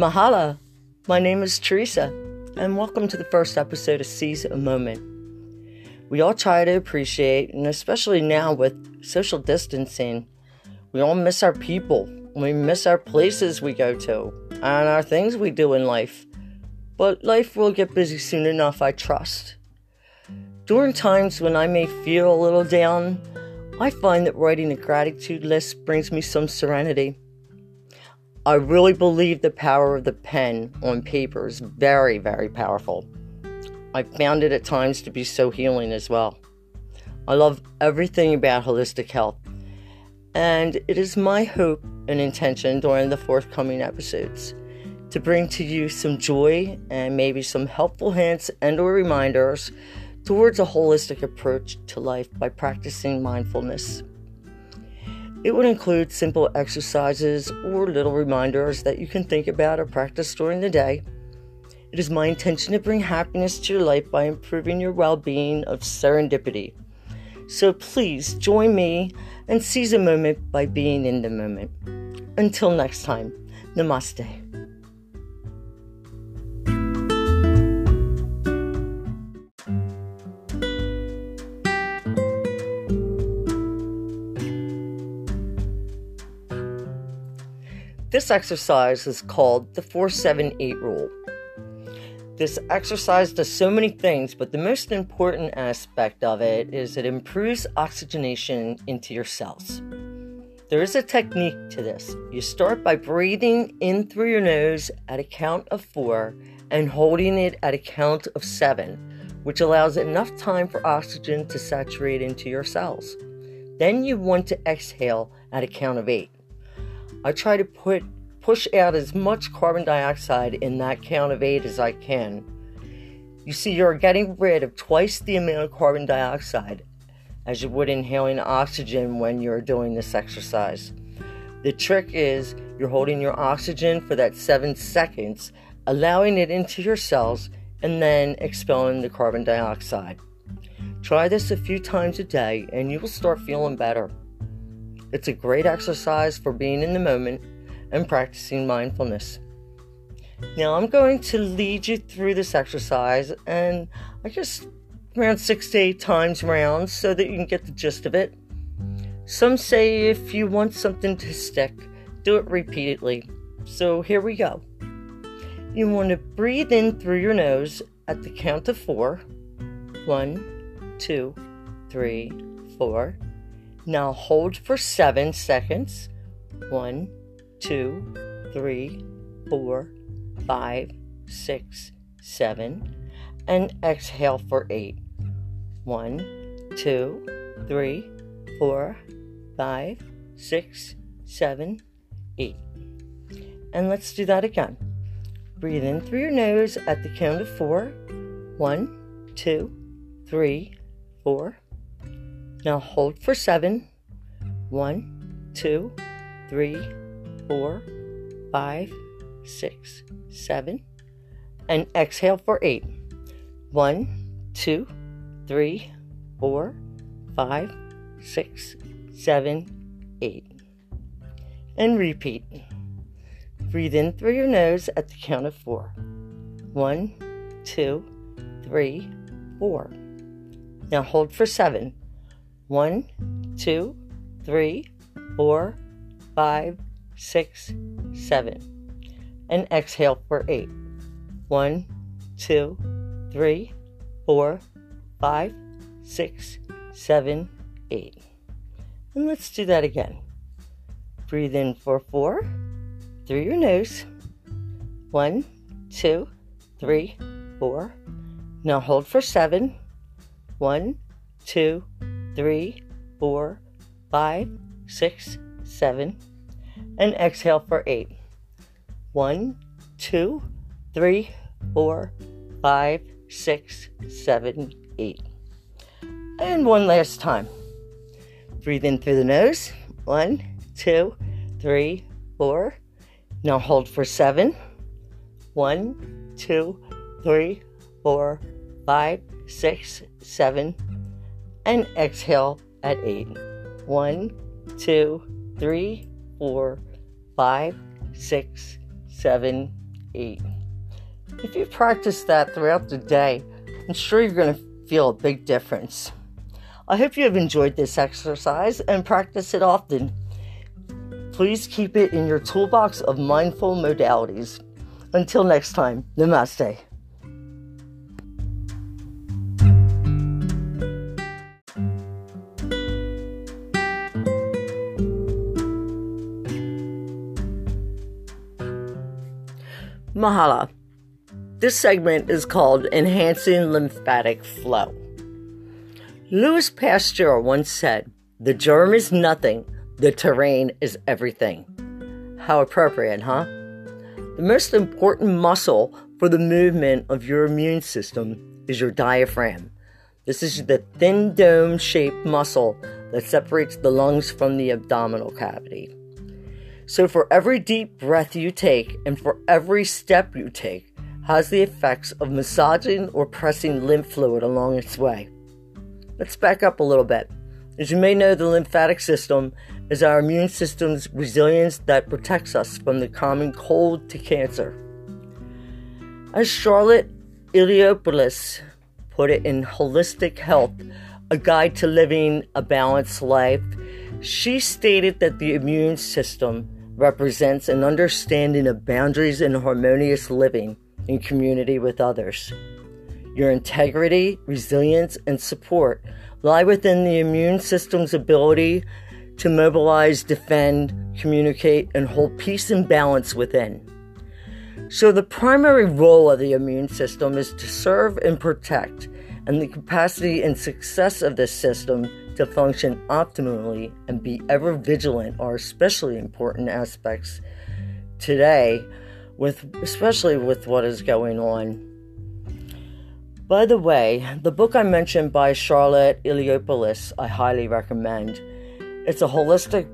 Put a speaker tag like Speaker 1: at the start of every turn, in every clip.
Speaker 1: Mahala. My name is Teresa, and welcome to the first episode of Seize a Moment. We all try to appreciate, and especially now with social distancing, we all miss our people. We miss our places we go to and our things we do in life. But life will get busy soon enough, I trust. During times when I may feel a little down, I find that writing a gratitude list brings me some serenity. I really believe the power of the pen on paper is very, very powerful. I found it at times to be so healing as well. I love everything about holistic health, and it is my hope and intention during the forthcoming episodes to bring to you some joy and maybe some helpful hints and or reminders towards a holistic approach to life by practicing mindfulness. It would include simple exercises or little reminders that you can think about or practice during the day. It is my intention to bring happiness to your life by improving your well being of serendipity. So please join me and seize a moment by being in the moment. Until next time, namaste. This exercise is called the 478 rule. This exercise does so many things, but the most important aspect of it is it improves oxygenation into your cells. There is a technique to this. You start by breathing in through your nose at a count of four and holding it at a count of seven, which allows enough time for oxygen to saturate into your cells. Then you want to exhale at a count of eight. I try to put push out as much carbon dioxide in that count of 8 as I can. You see you're getting rid of twice the amount of carbon dioxide as you would inhaling oxygen when you're doing this exercise. The trick is you're holding your oxygen for that 7 seconds, allowing it into your cells and then expelling the carbon dioxide. Try this a few times a day and you will start feeling better. It's a great exercise for being in the moment and practicing mindfulness. Now, I'm going to lead you through this exercise, and I just around six to eight times round so that you can get the gist of it. Some say if you want something to stick, do it repeatedly. So here we go. You want to breathe in through your nose at the count of four. One, two, three, four. Now hold for seven seconds. One, two, three, four, five, six, seven. And exhale for eight. One, two, three, four, five, six, seven, eight. And let's do that again. Breathe in through your nose at the count of four. One, two, three, four, now hold for seven. One, two, three, four, five, six, seven. And exhale for eight. One, two, three, four, five, six, seven, eight. And repeat. Breathe in through your nose at the count of four. One, two, three, four. Now hold for seven. One, two, three, four, five, six, seven. And exhale for eight. One, two, three, four, five, six, seven, eight. And let's do that again. Breathe in for four through your nose. One, two, three, four. Now hold for seven. One, two, three, four, five, six, seven, and exhale for eight. One, two, three, four, five, six, seven, eight. And one last time. Breathe in through the nose. One, two, three, four. Now hold for seven. One, two, three, four, five, six, seven, and exhale at eight. One, two, three, four, five, six, seven, 8. If you practice that throughout the day, I'm sure you're going to feel a big difference. I hope you have enjoyed this exercise and practice it often. Please keep it in your toolbox of mindful modalities. Until next time, namaste. Mahala. This segment is called Enhancing Lymphatic Flow. Louis Pasteur once said, The germ is nothing, the terrain is everything. How appropriate, huh? The most important muscle for the movement of your immune system is your diaphragm. This is the thin dome shaped muscle that separates the lungs from the abdominal cavity. So, for every deep breath you take and for every step you take, has the effects of massaging or pressing lymph fluid along its way. Let's back up a little bit. As you may know, the lymphatic system is our immune system's resilience that protects us from the common cold to cancer. As Charlotte Iliopoulos put it in Holistic Health, a guide to living a balanced life, she stated that the immune system represents an understanding of boundaries and harmonious living in community with others. Your integrity, resilience, and support lie within the immune system's ability to mobilize, defend, communicate, and hold peace and balance within. So, the primary role of the immune system is to serve and protect, and the capacity and success of this system to function optimally and be ever vigilant are especially important aspects today with especially with what is going on. By the way, the book I mentioned by Charlotte Iliopoulos, I highly recommend. It's a holistic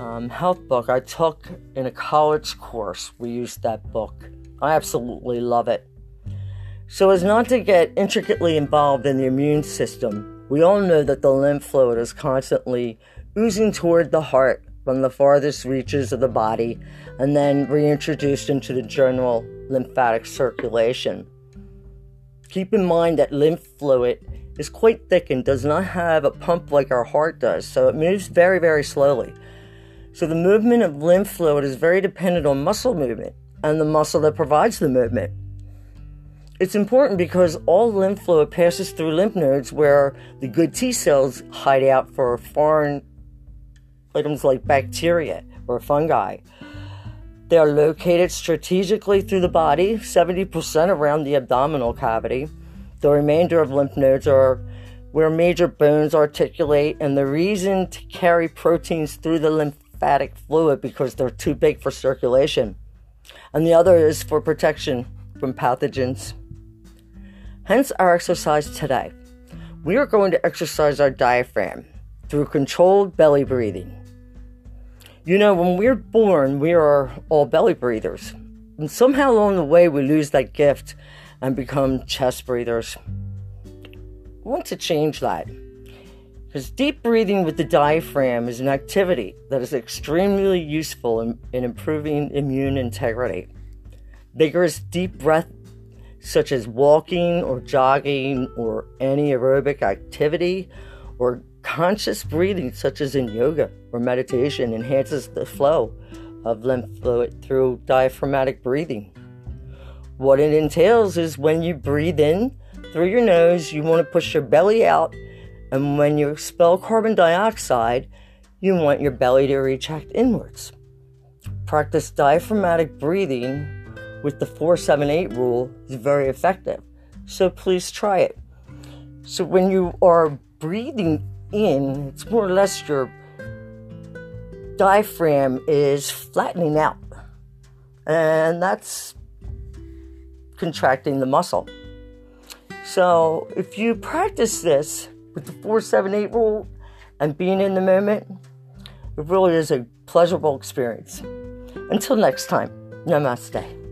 Speaker 1: um, health book I took in a college course. We used that book. I absolutely love it. So, as not to get intricately involved in the immune system, we all know that the lymph fluid is constantly oozing toward the heart from the farthest reaches of the body and then reintroduced into the general lymphatic circulation. Keep in mind that lymph fluid is quite thick and does not have a pump like our heart does, so it moves very, very slowly. So the movement of lymph fluid is very dependent on muscle movement and the muscle that provides the movement. It's important because all lymph fluid passes through lymph nodes where the good T cells hide out for foreign items like bacteria or fungi. They are located strategically through the body, 70% around the abdominal cavity. The remainder of lymph nodes are where major bones articulate, and the reason to carry proteins through the lymphatic fluid because they're too big for circulation. And the other is for protection from pathogens. Hence our exercise today. We are going to exercise our diaphragm through controlled belly breathing. You know, when we're born, we are all belly breathers. And somehow along the way, we lose that gift and become chest breathers. We want to change that. Because deep breathing with the diaphragm is an activity that is extremely useful in, in improving immune integrity. Vigorous deep breath such as walking or jogging or any aerobic activity or conscious breathing, such as in yoga or meditation, enhances the flow of lymph fluid through diaphragmatic breathing. What it entails is when you breathe in through your nose, you want to push your belly out, and when you expel carbon dioxide, you want your belly to retract inwards. Practice diaphragmatic breathing with the 478 rule is very effective. So please try it. So when you are breathing in, it's more or less your diaphragm is flattening out. And that's contracting the muscle. So if you practice this with the 478 rule and being in the moment, it really is a pleasurable experience. Until next time, namaste.